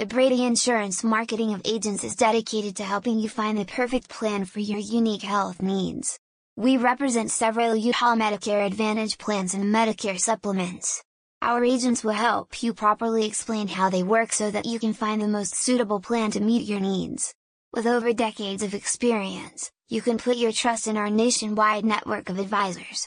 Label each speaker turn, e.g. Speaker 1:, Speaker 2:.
Speaker 1: The Brady Insurance Marketing of Agents is dedicated to helping you find the perfect plan for your unique health needs. We represent several Utah Medicare Advantage plans and Medicare supplements. Our agents will help you properly explain how they work so that you can find the most suitable plan to meet your needs. With over decades of experience, you can put your trust in our nationwide network of advisors.